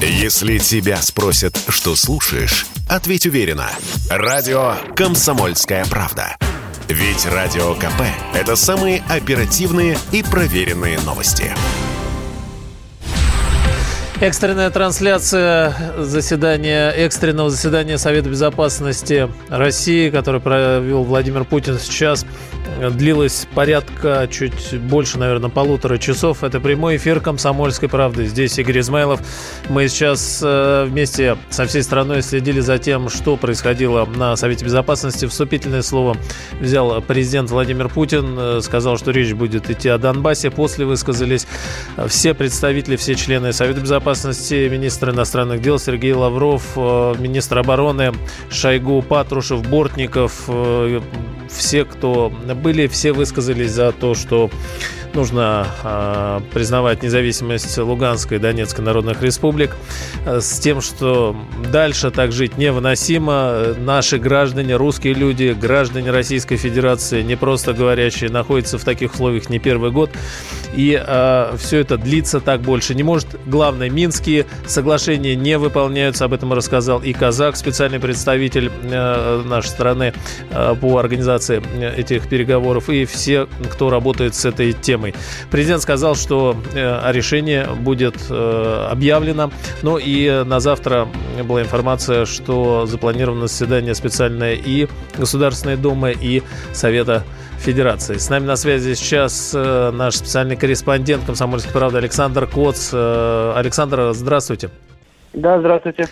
Если тебя спросят, что слушаешь, ответь уверенно. Радио «Комсомольская правда». Ведь Радио КП – это самые оперативные и проверенные новости. Экстренная трансляция заседания, экстренного заседания Совета Безопасности России, который провел Владимир Путин сейчас, длилась порядка чуть больше, наверное, полутора часов. Это прямой эфир «Комсомольской правды». Здесь Игорь Измайлов. Мы сейчас э, вместе со всей страной следили за тем, что происходило на Совете Безопасности. Вступительное слово взял президент Владимир Путин. Э, сказал, что речь будет идти о Донбассе. После высказались все представители, все члены Совета Безопасности министр иностранных дел Сергей Лавров, э, министр обороны Шойгу, Патрушев, Бортников, все, кто были, все высказались за то, что нужно э, признавать независимость Луганской и Донецкой народных республик э, с тем, что дальше так жить невыносимо. Наши граждане, русские люди, граждане Российской Федерации, не просто говорящие, находятся в таких условиях не первый год. И э, все это длится так больше не может. Главное, Минские соглашения не выполняются. Об этом рассказал и Казак, специальный представитель э, нашей страны э, по организации этих переговоров, и все, кто работает с этой темой. Президент сказал, что э, решение будет э, объявлено. Ну и на завтра была информация, что запланировано заседание специальное и Государственной Думы, и Совета Федерации. С нами на связи сейчас э, наш специальный корреспондент «Комсомольской правды» Александр Коц. Александр, здравствуйте. Да, здравствуйте.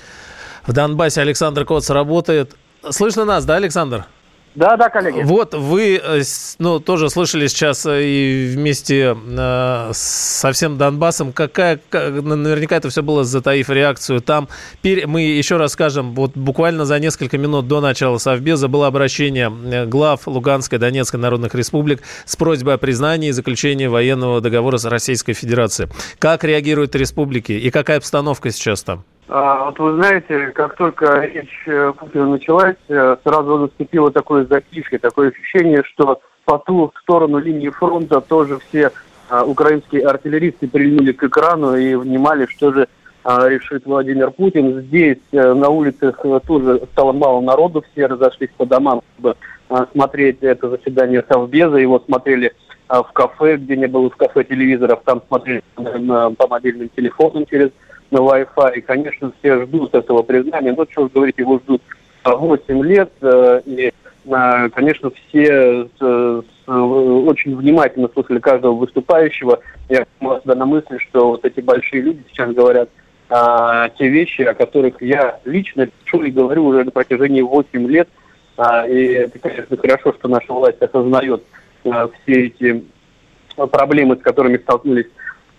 В Донбассе Александр Коц работает. Слышно нас, да, Александр? Да, да, коллеги. Вот вы, э, ну, тоже слышали сейчас э, и вместе э, со всем Донбассом, какая, наверняка это все было затаив реакцию там. Мы еще раз скажем, вот буквально за несколько минут до начала Совбеза было обращение глав Луганской, Донецкой народных республик с просьбой о признании и заключении военного договора с Российской Федерацией. Как реагируют республики и какая обстановка сейчас там? А, вот вы знаете, как только речь э, Путина началась, э, сразу наступило такое затишье, такое ощущение, что по ту сторону линии фронта тоже все а, украинские артиллеристы прильнули к экрану и внимали, что же а, решит Владимир Путин. Здесь э, на улицах тоже стало мало народу, все разошлись по домам, чтобы смотреть это заседание Совбеза. Его смотрели в кафе, где не было в кафе телевизоров, там смотрели по мобильным телефонам через на Wi-Fi. И, конечно, все ждут этого признания. Но, что говорить, его ждут 8 лет. Э, и, э, конечно, все очень внимательно слушали каждого выступающего. Я себя на мысли, что вот эти большие люди сейчас говорят а, те вещи, о которых я лично пишу и говорю уже на протяжении 8 лет. А, и это, конечно, хорошо, что наша власть осознает а, все эти проблемы, с которыми столкнулись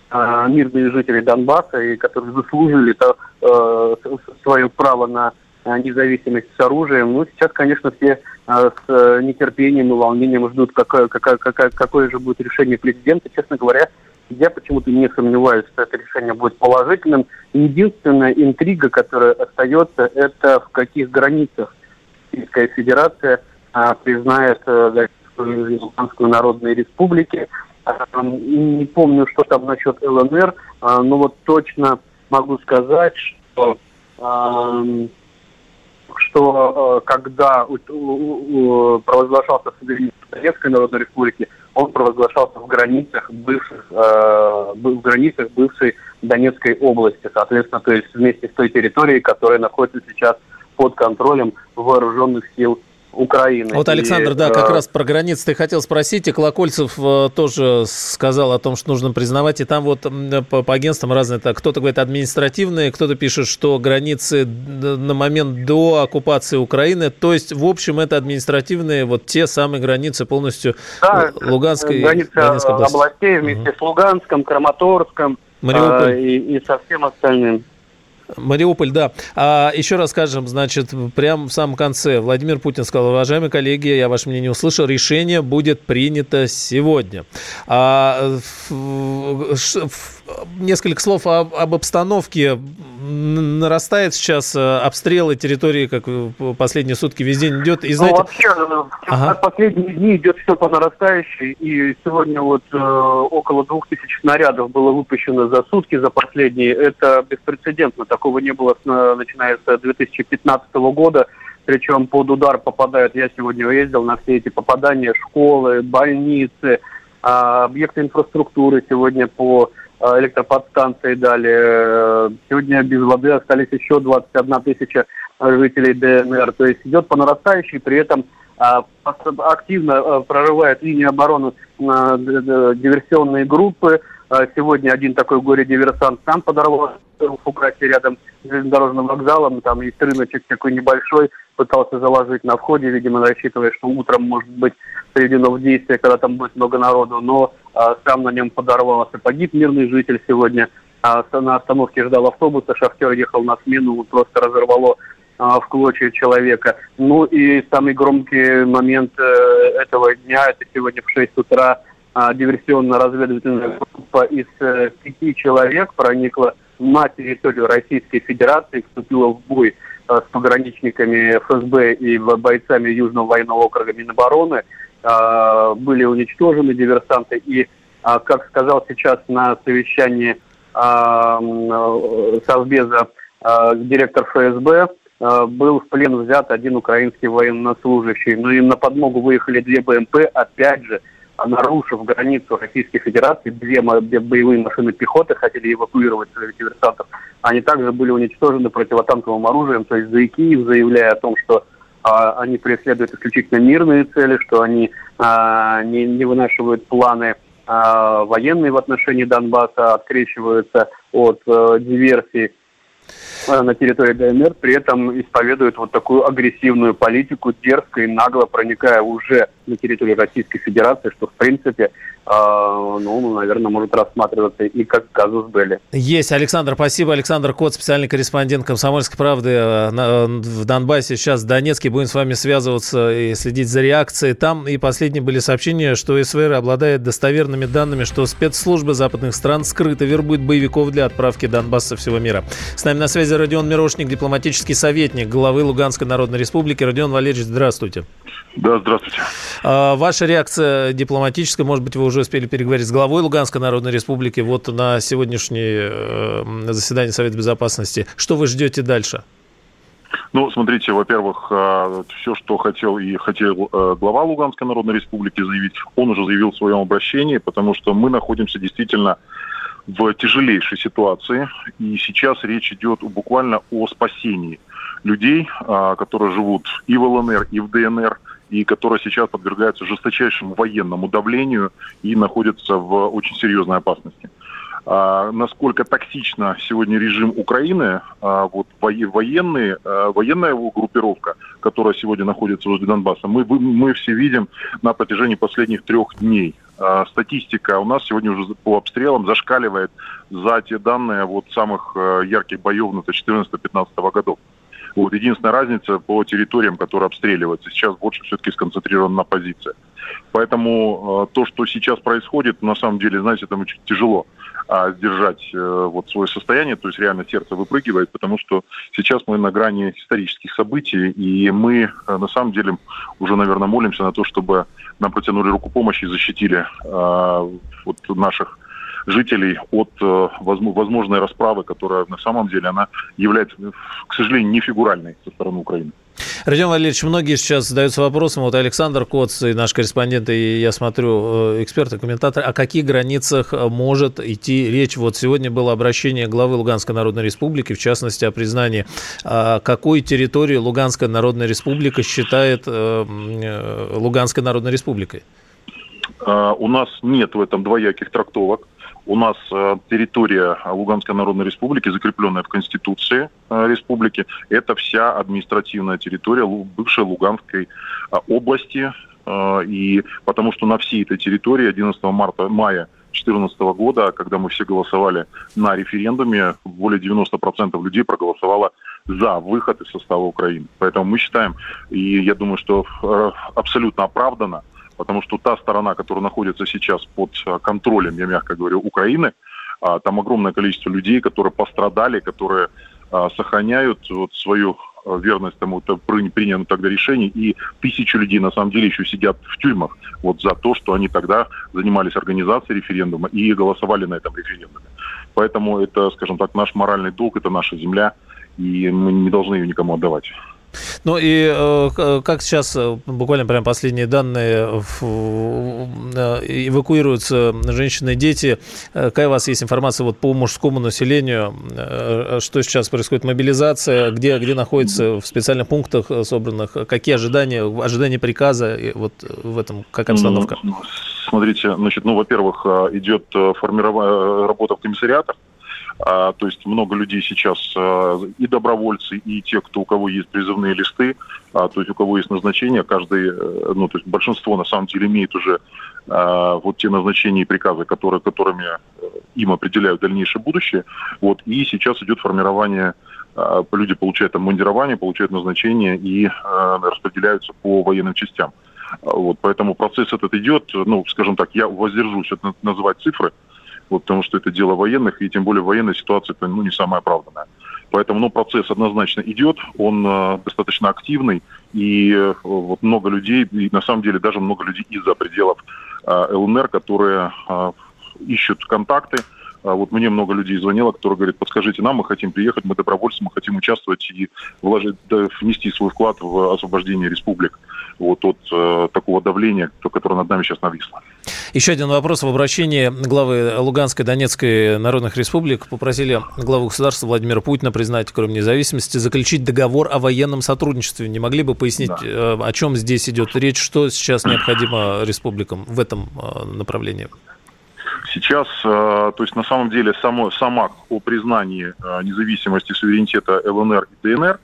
а, мирные жители Донбасса, и которые заслужили то, э, свое право на независимость с оружием. Ну, сейчас, конечно, все э, с нетерпением и волнением ждут, какое, какое, какое, какое же будет решение президента. Честно говоря, я почему-то не сомневаюсь, что это решение будет положительным. Единственная интрига, которая остается, это в каких границах Российская Федерация а, признает а, Луганскую Народную Республику. Не помню, что там насчет ЛНР, а, но вот точно могу сказать, что что когда провозглашался суверенитет Советской Народной Республики, он провозглашался в границах бывших, в границах бывшей Донецкой области, соответственно, то есть вместе с той территорией, которая находится сейчас под контролем вооруженных сил Украины. Вот, Александр, и, да, как э... раз про границы ты хотел спросить, и Колокольцев э, тоже сказал о том, что нужно признавать, и там вот по, по агентствам разные, так, кто-то говорит административные, кто-то пишет, что границы на момент до оккупации Украины, то есть, в общем, это административные, вот те самые границы полностью да, Луганской границы Донецкой области. областей вместе угу. с Луганском, Краматорском. Э, и, и со всем остальным. Мариуполь, да. А еще раз скажем, значит, прямо в самом конце Владимир Путин сказал, уважаемые коллеги, я ваше мнение услышал, решение будет принято сегодня. А, несколько слов об, об обстановке нарастает сейчас обстрелы территории, как последние сутки весь день идет. И, знаете... Ну, вообще, ага. последние дни идет все по нарастающей. И сегодня вот э, около двух тысяч снарядов было выпущено за сутки, за последние. Это беспрецедентно. Такого не было, начиная с 2015 года причем под удар попадают, я сегодня ездил на все эти попадания, школы, больницы, а, объекты инфраструктуры сегодня по электроподстанции дали. Сегодня без воды остались еще 21 тысяча жителей ДНР. То есть идет по нарастающей, при этом а, активно прорывает линию обороны диверсионные группы. Сегодня один такой горе-диверсант сам подорвал в Фукрате рядом с железнодорожным вокзалом. Там есть рыночек такой небольшой, пытался заложить на входе, видимо, рассчитывая, что утром может быть приведено в действие, когда там будет много народу, но сам на нем подорвался. Погиб мирный житель сегодня. А, на остановке ждал автобуса, шахтер ехал на смену, просто разорвало а, в клочья человека. Ну и самый громкий момент э, этого дня, это сегодня в 6 утра а, диверсионно-разведывательная группа из э, пяти человек проникла на территорию Российской Федерации, вступила в бой с пограничниками ФСБ и бойцами Южного военного округа Минобороны. Э, были уничтожены диверсанты. И, э, как сказал сейчас на совещании Совбеза директор ФСБ, был в плен взят один украинский военнослужащий. Ну и на подмогу выехали две БМП, опять же, нарушив границу Российской Федерации, две боевые машины пехоты хотели эвакуировать своих диверсантов. Они также были уничтожены противотанковым оружием, то есть за заявляя о том, что а, они преследуют исключительно мирные цели, что они а, не, не вынашивают планы а, военные в отношении Донбасса, открещиваются от Э, на территории ДНР, при этом исповедуют вот такую агрессивную политику, дерзко и нагло проникая уже на территорию Российской Федерации, что в принципе а, ну, наверное, может рассматриваться и как казус Белли. Есть. Александр, спасибо. Александр Кот, специальный корреспондент «Комсомольской правды» э, э, в Донбассе. Сейчас в Донецке. Будем с вами связываться и следить за реакцией. Там и последние были сообщения, что СВР обладает достоверными данными, что спецслужбы западных стран скрыто вербуют боевиков для отправки Донбасса всего мира. С нами на связи Родион Мирошник, дипломатический советник главы Луганской Народной Республики. Родион Валерьевич, здравствуйте. Да, здравствуйте. А, ваша реакция дипломатическая, может быть, вы уже успели переговорить с главой Луганской Народной Республики вот на сегодняшнее э, заседание Совета Безопасности. Что вы ждете дальше? Ну, смотрите, во-первых, э, все, что хотел и хотел э, глава Луганской Народной Республики заявить, он уже заявил в своем обращении, потому что мы находимся действительно в тяжелейшей ситуации, и сейчас речь идет буквально о спасении людей, которые живут и в ЛНР, и в ДНР, и которые сейчас подвергаются жесточайшему военному давлению и находятся в очень серьезной опасности. А, насколько токсично сегодня режим Украины, а, вот военные, а, военная группировка, которая сегодня находится возле Донбасса, мы, мы все видим на протяжении последних трех дней. А, статистика у нас сегодня уже по обстрелам зашкаливает за те данные вот самых а, ярких боев на 14-15 годов. Вот. Единственная разница по территориям, которые обстреливаются. Сейчас больше все-таки сконцентрирована на позициях. Поэтому э, то, что сейчас происходит, на самом деле, знаете, там очень тяжело а, сдержать э, вот свое состояние, то есть реально сердце выпрыгивает, потому что сейчас мы на грани исторических событий, и мы э, на самом деле уже, наверное, молимся на то, чтобы нам протянули руку помощи и защитили э, вот наших жителей от э, возможной расправы, которая на самом деле она является, к сожалению, не фигуральной со стороны Украины. Родион Валерьевич, многие сейчас задаются вопросом, вот Александр Коц, и наш корреспондент, и я смотрю, э, эксперты, комментаторы, о каких границах э, может идти речь? Вот сегодня было обращение главы Луганской Народной Республики, в частности, о признании, а какой территории Луганская Народная Республика считает Луганской Народной Республикой? А, у нас нет в этом двояких трактовок. У нас э, территория Луганской Народной Республики, закрепленная в Конституции э, Республики, это вся административная территория бывшей Луганской э, области. И потому что на всей этой территории 11 марта, мая 2014 года, когда мы все голосовали на референдуме, более 90% людей проголосовало за выход из состава Украины. Поэтому мы считаем, и я думаю, что абсолютно оправданно, потому что та сторона, которая находится сейчас под э, контролем, я мягко говорю, Украины, а, там огромное количество людей, которые пострадали, которые сохраняют вот свою верность тому принятому тогда решению, и тысячи людей на самом деле еще сидят в тюрьмах вот за то, что они тогда занимались организацией референдума и голосовали на этом референдуме. Поэтому это, скажем так, наш моральный долг, это наша земля, и мы не должны ее никому отдавать. Ну и э, как сейчас, э, буквально прям последние данные, э, эвакуируются женщины и дети. Какая у вас есть информация вот по мужскому населению? Что сейчас происходит? Мобилизация? Где, где находится в специальных пунктах собранных? Какие ожидания, ожидания приказа? И вот в этом как обстановка? Ну, смотрите, значит, ну, во-первых, идет формирование работа в комиссариатах, то есть много людей сейчас а, и добровольцы, и те, кто у кого есть призывные листы, а, то есть у кого есть назначение, каждый, э, ну то есть большинство на самом деле имеет уже а, вот те назначения и приказы, которые, которыми э, им определяют дальнейшее будущее. Вот и сейчас идет формирование а, люди получают обмундирование, получают назначение и а, распределяются по военным частям. Вот, поэтому процесс этот идет, ну, скажем так, я воздержусь от называть цифры, вот, потому что это дело военных, и тем более военная ситуация ну, не самая оправданная. Поэтому ну, процесс однозначно идет, он э, достаточно активный, и э, вот много людей, и на самом деле даже много людей из-за пределов э, ЛНР, которые э, ищут контакты. А вот мне много людей звонило, которые говорят, подскажите нам, мы хотим приехать, мы добровольцы, мы хотим участвовать и вложить, да, внести свой вклад в освобождение республик вот от э, такого давления, которое над нами сейчас нависло. Еще один вопрос. В обращении главы Луганской и Донецкой народных республик попросили главу государства Владимира Путина признать Крым независимости, заключить договор о военном сотрудничестве. Не могли бы пояснить, да. Э, о чем здесь идет речь, что сейчас необходимо республикам в этом э, направлении? Сейчас, э, то есть на самом деле само, сама о признании независимости суверенитета ЛНР и ДНР,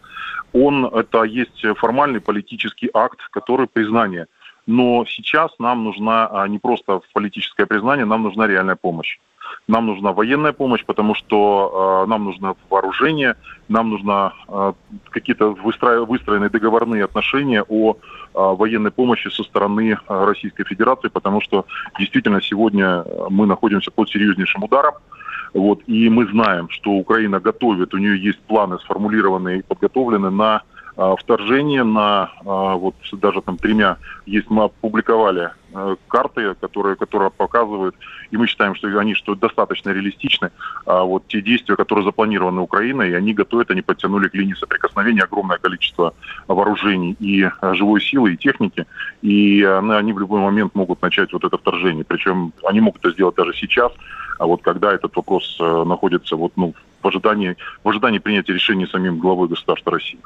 он это есть формальный политический акт, который признание – но сейчас нам нужна а, не просто политическое признание, нам нужна реальная помощь. Нам нужна военная помощь, потому что э, нам нужно вооружение, нам нужно э, какие-то выстро... выстроенные договорные отношения о э, военной помощи со стороны э, Российской Федерации, потому что действительно сегодня мы находимся под серьезнейшим ударом. Вот, и мы знаем, что Украина готовит, у нее есть планы сформулированные и подготовлены на а, вторжение на а, вот даже там тремя есть мы опубликовали а, карты, которые, которые показывают, и мы считаем, что они что достаточно реалистичны, а вот те действия, которые запланированы Украиной, и они готовят, они подтянули к линии соприкосновения огромное количество вооружений и живой силы, и техники, и они в любой момент могут начать вот это вторжение. Причем они могут это сделать даже сейчас, а вот когда этот вопрос э, находится вот, ну, в ожидании, в ожидании принятия решения самим главой государства России.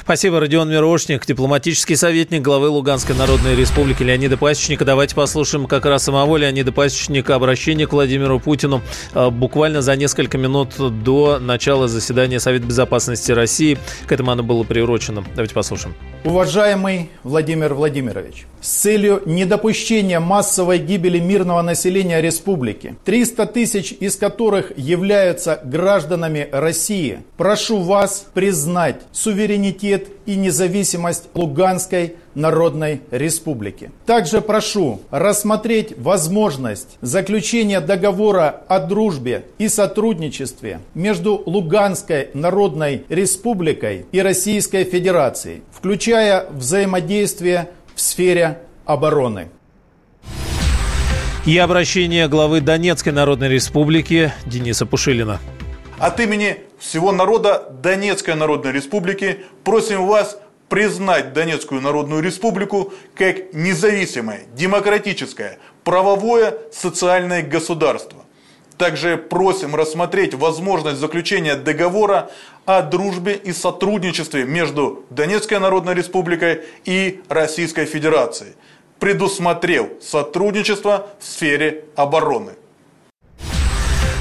Спасибо, Родион Мирошник, дипломатический советник главы Луганской Народной Республики Леонида Пасечника. Давайте послушаем как раз самого Леонида Пасечника обращение к Владимиру Путину э, буквально за несколько минут до начала заседания Совета Безопасности России. К этому оно было приурочено. Давайте послушаем. Уважаемый Владимир Владимирович, с целью недопущения массовой гибели мирного населения республики, 300 тысяч из которых являются гражданами России, прошу вас признать суверенитет и независимость Луганской Народной Республики. Также прошу рассмотреть возможность заключения договора о дружбе и сотрудничестве между Луганской Народной Республикой и Российской Федерацией, включая взаимодействие в сфере обороны. И обращение главы Донецкой Народной Республики Дениса Пушилина. От имени всего народа Донецкой Народной Республики просим вас признать Донецкую Народную Республику как независимое, демократическое, правовое, социальное государство. Также просим рассмотреть возможность заключения договора о дружбе и сотрудничестве между Донецкой Народной Республикой и Российской Федерацией – предусмотрел сотрудничество в сфере обороны.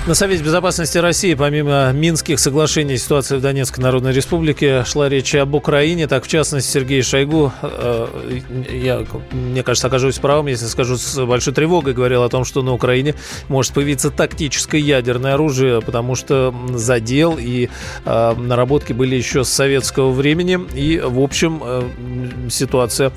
На Совете Безопасности России, помимо Минских соглашений, ситуация в Донецкой Народной Республике шла речь об Украине. Так, в частности, Сергей Шойгу, э, я, мне кажется, окажусь правым, если скажу с большой тревогой, говорил о том, что на Украине может появиться тактическое ядерное оружие, потому что задел и э, наработки были еще с советского времени. И, в общем, э, ситуация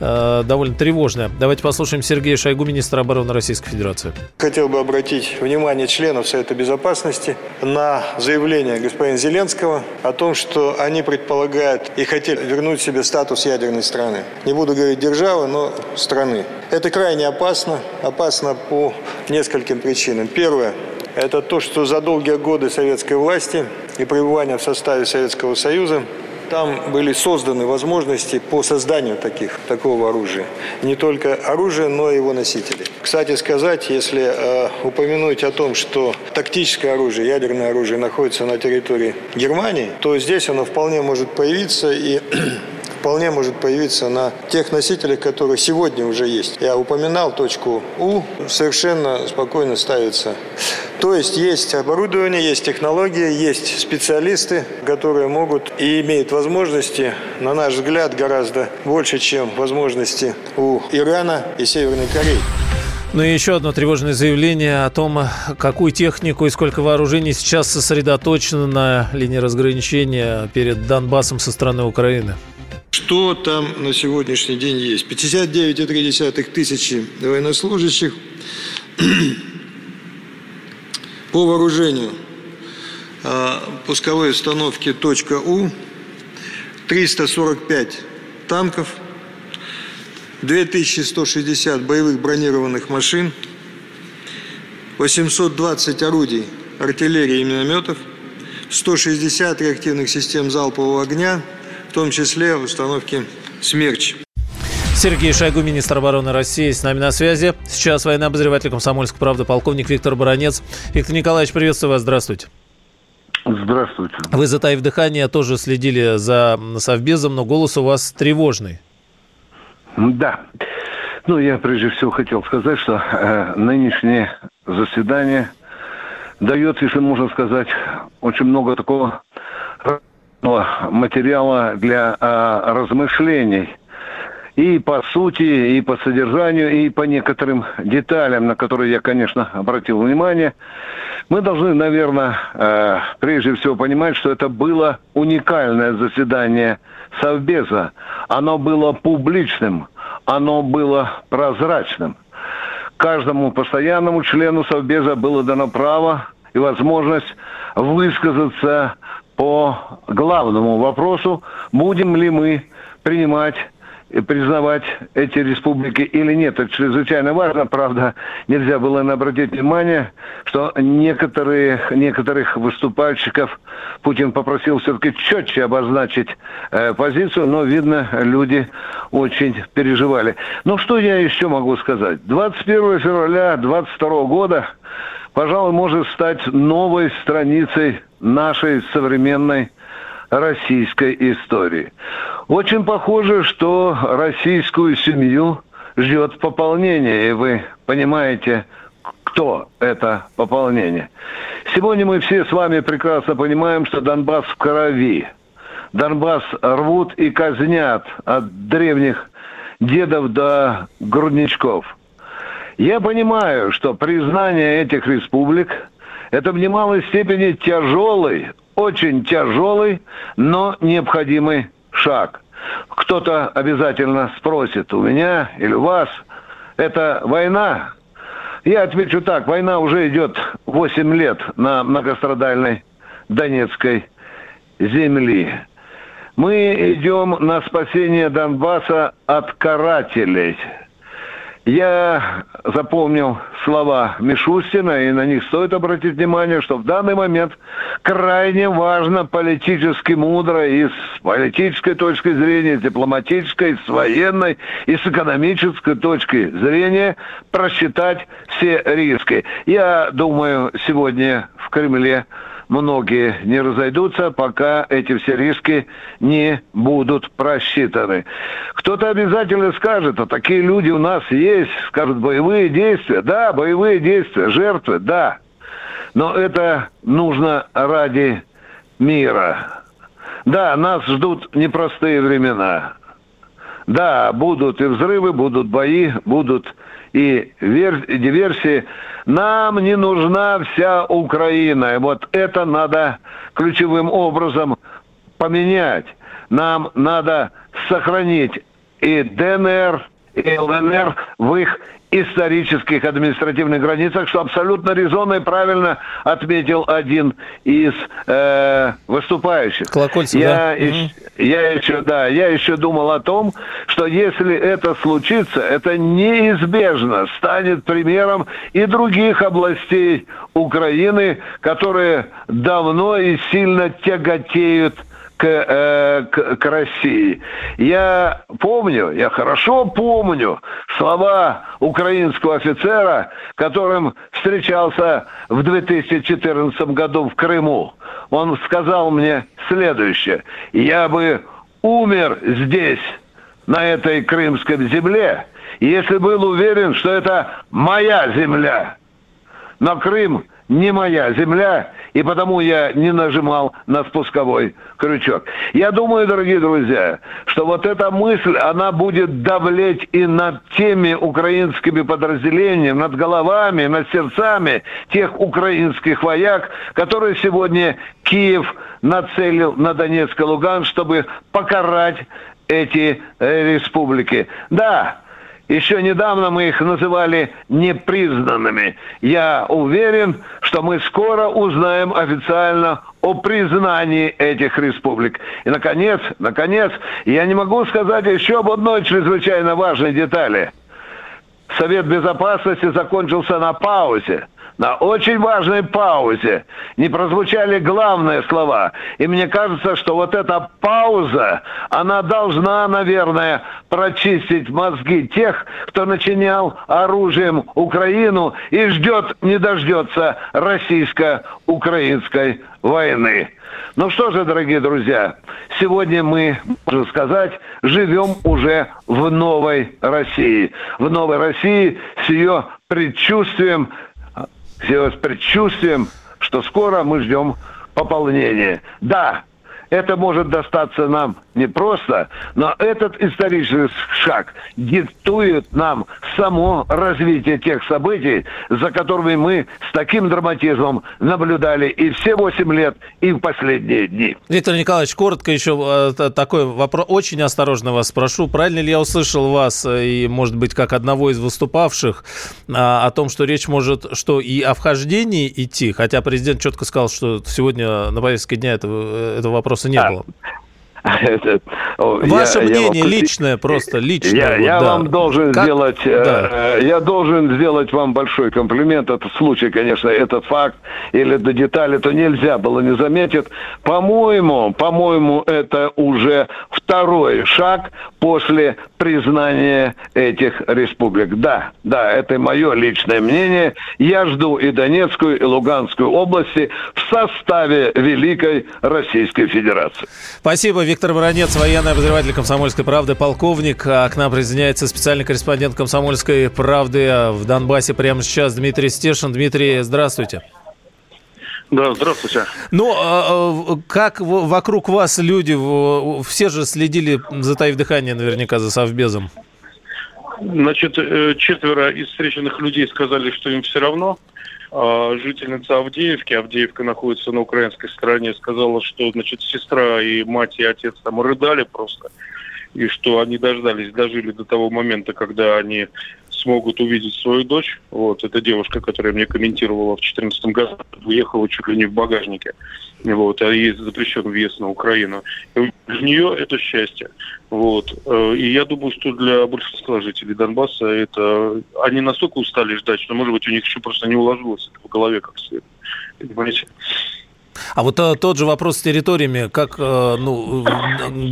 э, довольно тревожная. Давайте послушаем Сергея Шойгу, министра обороны Российской Федерации. Хотел бы обратить внимание членов Совета Безопасности на заявление господина Зеленского о том, что они предполагают и хотели вернуть себе статус ядерной страны. Не буду говорить державы, но страны. Это крайне опасно. Опасно по нескольким причинам. Первое – это то, что за долгие годы советской власти и пребывания в составе Советского Союза там были созданы возможности по созданию таких, такого оружия. Не только оружия, но и его носителей. Кстати сказать, если э, упомянуть о том, что тактическое оружие, ядерное оружие находится на территории Германии, то здесь оно вполне может появиться и вполне может появиться на тех носителях, которые сегодня уже есть. Я упоминал точку У, совершенно спокойно ставится. То есть есть оборудование, есть технологии, есть специалисты, которые могут и имеют возможности, на наш взгляд, гораздо больше, чем возможности у Ирана и Северной Кореи. Ну и еще одно тревожное заявление о том, какую технику и сколько вооружений сейчас сосредоточено на линии разграничения перед Донбассом со стороны Украины. Что там на сегодняшний день есть? 59,3 тысячи военнослужащих по вооружению. А, пусковые установки .У, 345 танков, 2160 боевых бронированных машин, 820 орудий артиллерии и минометов, 160 реактивных систем залпового огня – том числе в установке «Смерч». Сергей Шойгу, министр обороны России, с нами на связи. Сейчас военный обозреватель «Комсомольской правды», полковник Виктор Баранец. Виктор Николаевич, приветствую вас, здравствуйте. Здравствуйте. Вы, затаив дыхание, тоже следили за Совбезом, но голос у вас тревожный. Да. Ну, я прежде всего хотел сказать, что э, нынешнее заседание дает, если можно сказать, очень много такого материала для а, размышлений и по сути, и по содержанию, и по некоторым деталям, на которые я, конечно, обратил внимание. Мы должны, наверное, э, прежде всего понимать, что это было уникальное заседание Совбеза. Оно было публичным, оно было прозрачным. Каждому постоянному члену Совбеза было дано право и возможность высказаться по главному вопросу, будем ли мы принимать и признавать эти республики или нет. Это чрезвычайно важно. Правда, нельзя было не обратить внимание, что некоторые, некоторых выступальщиков Путин попросил все-таки четче обозначить э, позицию, но, видно, люди очень переживали. Ну, что я еще могу сказать? 21 февраля 2022 года пожалуй, может стать новой страницей нашей современной российской истории. Очень похоже, что российскую семью ждет пополнение, и вы понимаете, кто это пополнение. Сегодня мы все с вами прекрасно понимаем, что Донбасс в крови. Донбасс рвут и казнят от древних дедов до грудничков – я понимаю, что признание этих республик – это в немалой степени тяжелый, очень тяжелый, но необходимый шаг. Кто-то обязательно спросит у меня или у вас, это война? Я отвечу так, война уже идет 8 лет на многострадальной Донецкой земли. Мы идем на спасение Донбасса от карателей – я запомнил слова Мишустина, и на них стоит обратить внимание, что в данный момент крайне важно политически мудро и с политической точки зрения, с дипломатической, с военной и с экономической точки зрения просчитать все риски. Я думаю, сегодня в Кремле многие не разойдутся, пока эти все риски не будут просчитаны. Кто-то обязательно скажет, а такие люди у нас есть, скажут, боевые действия. Да, боевые действия, жертвы, да. Но это нужно ради мира. Да, нас ждут непростые времена. Да, будут и взрывы, будут бои, будут и диверсии. Нам не нужна вся Украина. И вот это надо ключевым образом поменять. Нам надо сохранить и ДНР, и ЛНР в их исторических административных границах, что абсолютно резонно и правильно отметил один из э, выступающих. Колокольцев, я, да? еще, я еще, да, я еще думал о том, что если это случится, это неизбежно станет примером и других областей Украины, которые давно и сильно тяготеют к, э, к, к России. Я помню, я хорошо помню слова украинского офицера, которым встречался в 2014 году в Крыму. Он сказал мне следующее. Я бы умер здесь, на этой крымской земле, если был уверен, что это моя земля. Но Крым не моя земля, и потому я не нажимал на спусковой крючок. Я думаю, дорогие друзья, что вот эта мысль, она будет давлеть и над теми украинскими подразделениями, над головами, над сердцами тех украинских вояк, которые сегодня Киев нацелил на Донецк и Луганск, чтобы покарать эти э, республики. Да, еще недавно мы их называли непризнанными. Я уверен, что мы скоро узнаем официально о признании этих республик. И, наконец, наконец, я не могу сказать еще об одной чрезвычайно важной детали. Совет Безопасности закончился на паузе на очень важной паузе не прозвучали главные слова. И мне кажется, что вот эта пауза, она должна, наверное, прочистить мозги тех, кто начинял оружием Украину и ждет, не дождется российско-украинской войны. Ну что же, дорогие друзья, сегодня мы, можно сказать, живем уже в новой России. В новой России с ее предчувствием с предчувствием, что скоро мы ждем пополнения. Да, это может достаться нам не просто, но этот исторический шаг диктует нам само развитие тех событий, за которыми мы с таким драматизмом наблюдали и все восемь лет, и в последние дни. Виктор Николаевич, коротко еще э, такой вопрос. Очень осторожно вас спрошу. Правильно ли я услышал вас, э, и, может быть, как одного из выступавших, а, о том, что речь может что и о вхождении идти, хотя президент четко сказал, что сегодня на повестке дня этого, этого вопроса не а, было. Ваше я, мнение я личное, просто личное. Я, вот, я да. вам должен как? сделать, э, да. э, я должен сделать вам большой комплимент. Этот случай, конечно, этот факт или до детали, то нельзя было не заметить. По-моему, по-моему, это уже второй шаг после признания этих республик. Да, да, это мое личное мнение. Я жду и Донецкую, и Луганскую области в составе Великой Российской Федерации. Спасибо, Виктор. Виктор Воронец, военный обозреватель «Комсомольской правды», полковник. А к нам присоединяется специальный корреспондент «Комсомольской правды» в Донбассе прямо сейчас Дмитрий Стешин. Дмитрий, здравствуйте. Да, здравствуйте. Ну, а, а, как вокруг вас люди, все же следили, затаив дыхание, наверняка, за Совбезом? Значит, э, четверо из встреченных людей сказали, что им все равно. А, жительница Авдеевки, Авдеевка находится на украинской стороне, сказала, что, значит, сестра и мать и отец там рыдали просто, и что они дождались, дожили до того момента, когда они смогут увидеть свою дочь. Вот, эта девушка, которая мне комментировала в 2014 году, уехала чуть ли не в багажнике. Вот, а ей запрещен въезд на Украину. Для нее это счастье. Вот. Э, и я думаю, что для большинства жителей Донбасса это... Они настолько устали ждать, что, может быть, у них еще просто не уложилось это в голове как следует. Понимаете? А вот а, тот же вопрос с территориями, как а, ну,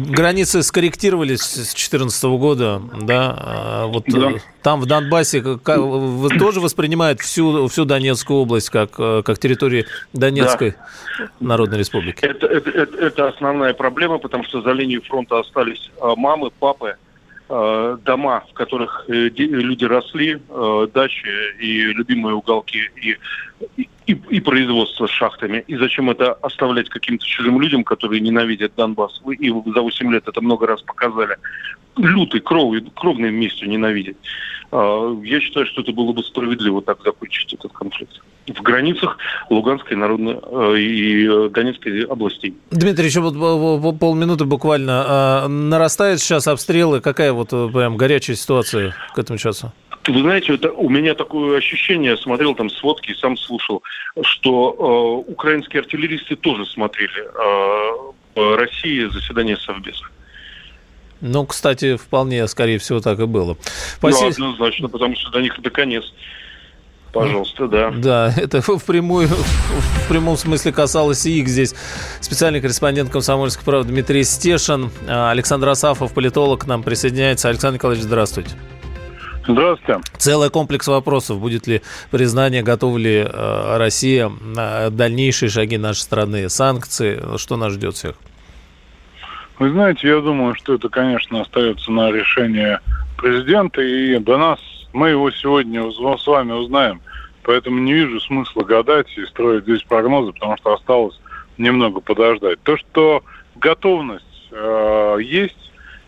границы скорректировались с 2014 года, да? А, вот да. там в Донбассе как, вы тоже воспринимают всю, всю Донецкую область как, как территорию Донецкой да. Народной Республики? Это, это, это, это основная проблема, потому что за линией фронта остались мамы, папы, дома, в которых э, люди росли, дачи и любимые уголки, и, и, и производство шахтами. И зачем это оставлять каким-то чужим людям, которые ненавидят Донбасс? Вы и за 8 лет это много раз показали. Лютый, кровный, кровной местью ненавидеть. А, я считаю, что это было бы справедливо так закончить этот конфликт. В границах Луганской народной э, и э, Донецкой областей. Дмитрий, еще вот полминуты буквально. А, нарастает сейчас обстрелы. Какая вот э, прям горячая ситуация к этому часу? Вы знаете, это, у меня такое ощущение, смотрел там сводки и сам слушал, что э, украинские артиллеристы тоже смотрели э, в России заседание Совбеза. Ну, кстати, вполне, скорее всего, так и было. Спасибо. Ну, однозначно, потому что до них это конец. Пожалуйста, да. Да, это в, прямую, в прямом смысле касалось и их здесь. Специальный корреспондент «Комсомольской правды» Дмитрий Стешин. Александр Асафов, политолог, к нам присоединяется. Александр Николаевич, здравствуйте. Здравствуйте. Целый комплекс вопросов. Будет ли признание, готова ли э, Россия на дальнейшие шаги нашей страны, санкции? Что нас ждет всех? Вы знаете, я думаю, что это, конечно, остается на решение президента, и до нас мы его сегодня с вами узнаем. Поэтому не вижу смысла гадать и строить здесь прогнозы, потому что осталось немного подождать. То, что готовность э, есть,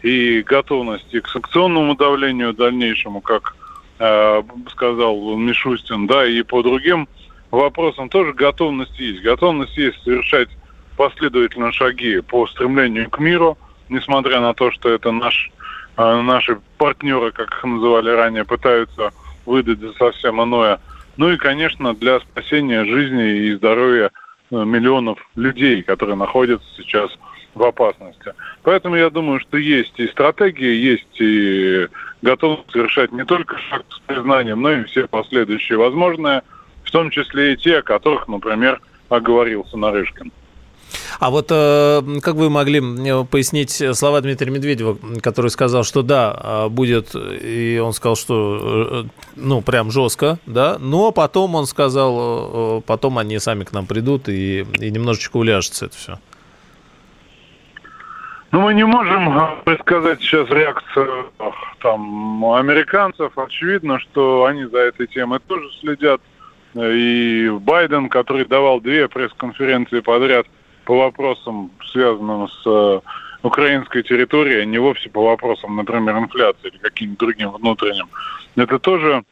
и готовность и к санкционному давлению дальнейшему, как э, сказал Мишустин, да, и по другим вопросам тоже готовность есть. Готовность есть совершать последовательно шаги по стремлению к миру, несмотря на то, что это наш, э, наши партнеры, как их называли ранее, пытаются выдать за совсем иное. Ну и, конечно, для спасения жизни и здоровья э, миллионов людей, которые находятся сейчас в опасности. Поэтому я думаю, что есть и стратегия, есть и готовность совершать не только шаг с признанием, но и все последующие возможные, в том числе и те, о которых, например, оговорился Нарышкин. А вот э, как вы могли э, пояснить слова Дмитрия Медведева, который сказал, что да, э, будет, и он сказал, что ну прям жестко, да, но потом он сказал, потом они сами к нам придут и, и немножечко уляжется это все. Ну, мы не можем предсказать сейчас реакцию там американцев. Очевидно, что они за этой темой тоже следят. И Байден, который давал две пресс-конференции подряд, по вопросам, связанным с э, украинской территорией, а не вовсе по вопросам, например, инфляции или каким-то другим внутренним. Это тоже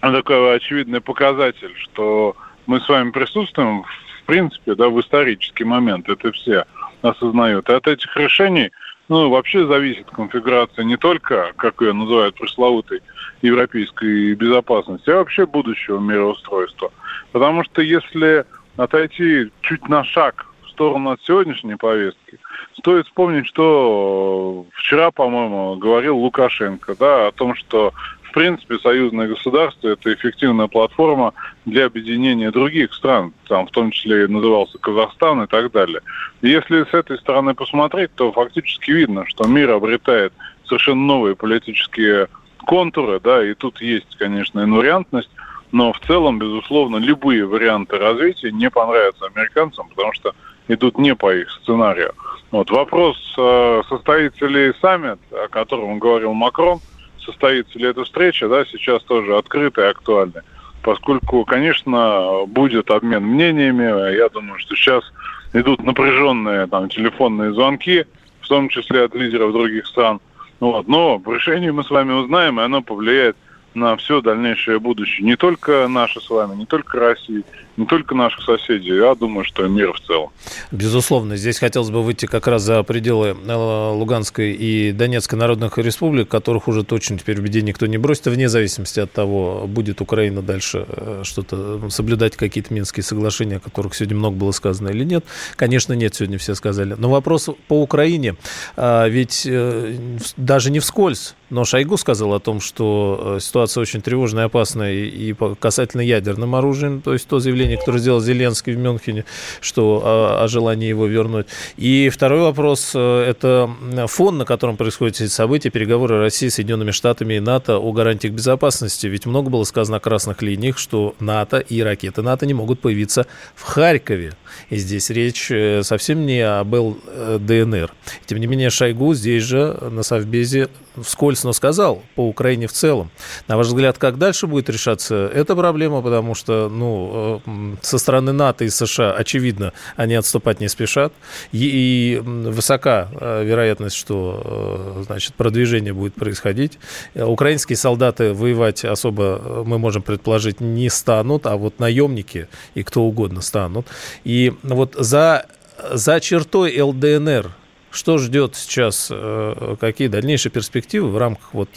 такой очевидный показатель, что мы с вами присутствуем, в принципе, да, в исторический момент. Это все осознают. И от этих решений ну, вообще зависит конфигурация не только, как ее называют, пресловутой европейской безопасности, а вообще будущего мироустройства. Потому что если отойти чуть на шаг сторону от сегодняшней повестки, стоит вспомнить, что вчера, по-моему, говорил Лукашенко, да, о том, что в принципе, союзное государство – это эффективная платформа для объединения других стран, там в том числе и назывался Казахстан и так далее. Если с этой стороны посмотреть, то фактически видно, что мир обретает совершенно новые политические контуры, да, и тут есть, конечно, инвариантность, но в целом, безусловно, любые варианты развития не понравятся американцам, потому что идут не по их сценарию. Вот. Вопрос, э, состоится ли саммит, о котором говорил Макрон, состоится ли эта встреча, да, сейчас тоже открытый и актуальный. Поскольку, конечно, будет обмен мнениями, я думаю, что сейчас идут напряженные там телефонные звонки, в том числе от лидеров других стран. Вот. Но в решении мы с вами узнаем, и оно повлияет на все дальнейшее будущее. Не только наше с вами, не только России, не только наших соседей, я думаю, что и мир в целом. Безусловно, здесь хотелось бы выйти как раз за пределы э, Луганской и Донецкой народных республик, которых уже точно теперь в беде никто не бросит, вне зависимости от того, будет Украина дальше э, что-то соблюдать какие-то Минские соглашения, о которых сегодня много было сказано или нет. Конечно, нет, сегодня все сказали. Но вопрос по Украине, а, ведь э, даже не вскользь, но Шойгу сказал о том, что ситуация очень тревожная и опасная и касательно ядерным оружием, то есть то заявление, заявление, которое сделал Зеленский в Мюнхене, что о, о желании его вернуть. И второй вопрос э, – это фон, на котором происходят эти события, переговоры России с Соединенными Штатами и НАТО о гарантиях безопасности. Ведь много было сказано о красных линиях, что НАТО и ракеты НАТО не могут появиться в Харькове. И здесь речь э, совсем не об ЛДНР. Тем не менее, Шойгу здесь же на Совбезе вскользь, но сказал по Украине в целом. На ваш взгляд, как дальше будет решаться эта проблема? Потому что ну, э, со стороны НАТО и США, очевидно, они отступать не спешат. И, и высока э, вероятность, что значит, продвижение будет происходить. Украинские солдаты воевать особо, мы можем предположить, не станут, а вот наемники и кто угодно станут. И вот за, за чертой ЛДНР Что ждет сейчас, э, какие дальнейшие перспективы в рамках вот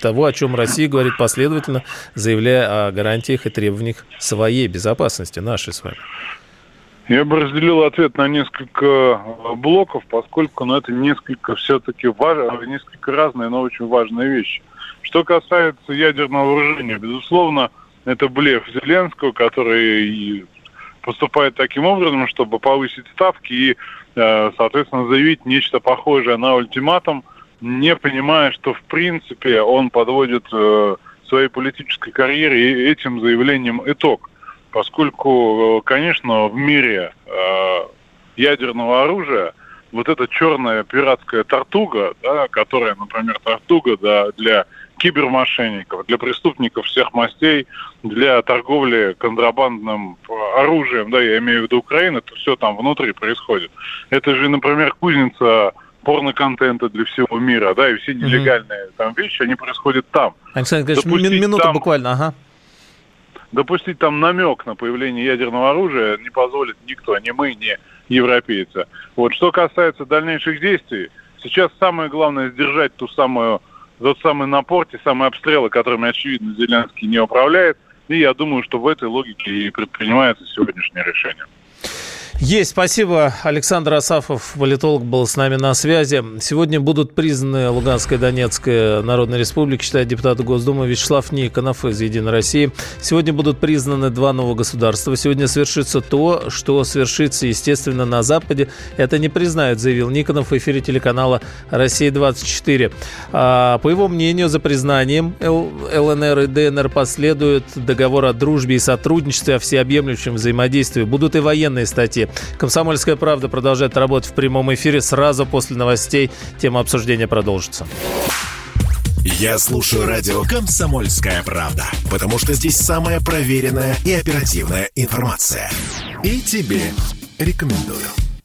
того, о чем Россия говорит последовательно, заявляя о гарантиях и требованиях своей безопасности, нашей с вами? Я бы разделил ответ на несколько блоков, поскольку ну, это несколько все-таки важ... несколько разные, но очень важные вещи. Что касается ядерного вооружения, безусловно, это блеф Зеленского, который поступает таким образом, чтобы повысить ставки и, э, соответственно, заявить нечто похожее на ультиматум, не понимая, что в принципе он подводит э, своей политической карьере этим заявлением итог. Поскольку, э, конечно, в мире э, ядерного оружия вот эта черная пиратская тортуга, да, которая, например, тортуга да, для кибермошенников, для преступников всех мастей, для торговли контрабандным оружием, да, я имею в виду Украину, это все там внутри происходит. Это же, например, кузница порно-контента для всего мира, да, и все нелегальные mm-hmm. там вещи, они происходят там. Александр Николаевич, минута там... буквально, ага допустить там намек на появление ядерного оружия не позволит никто, ни мы, ни европейцы. Вот что касается дальнейших действий, сейчас самое главное сдержать ту самую, тот самый напор, те самые обстрелы, которыми, очевидно, Зеленский не управляет. И я думаю, что в этой логике и предпринимается сегодняшнее решение. Есть, спасибо. Александр Асафов, политолог, был с нами на связи. Сегодня будут признаны Луганская и Донецкая Народная Республика, считает депутат Госдумы Вячеслав Никонов из «Единой России». Сегодня будут признаны два новых государства. Сегодня свершится то, что свершится, естественно, на Западе. Это не признают, заявил Никонов в эфире телеканала «Россия-24». А, по его мнению, за признанием ЛНР и ДНР последует договор о дружбе и сотрудничестве, о всеобъемлющем взаимодействии. Будут и военные статьи. «Комсомольская правда» продолжает работать в прямом эфире сразу после новостей. Тема обсуждения продолжится. Я слушаю радио «Комсомольская правда», потому что здесь самая проверенная и оперативная информация. И тебе рекомендую.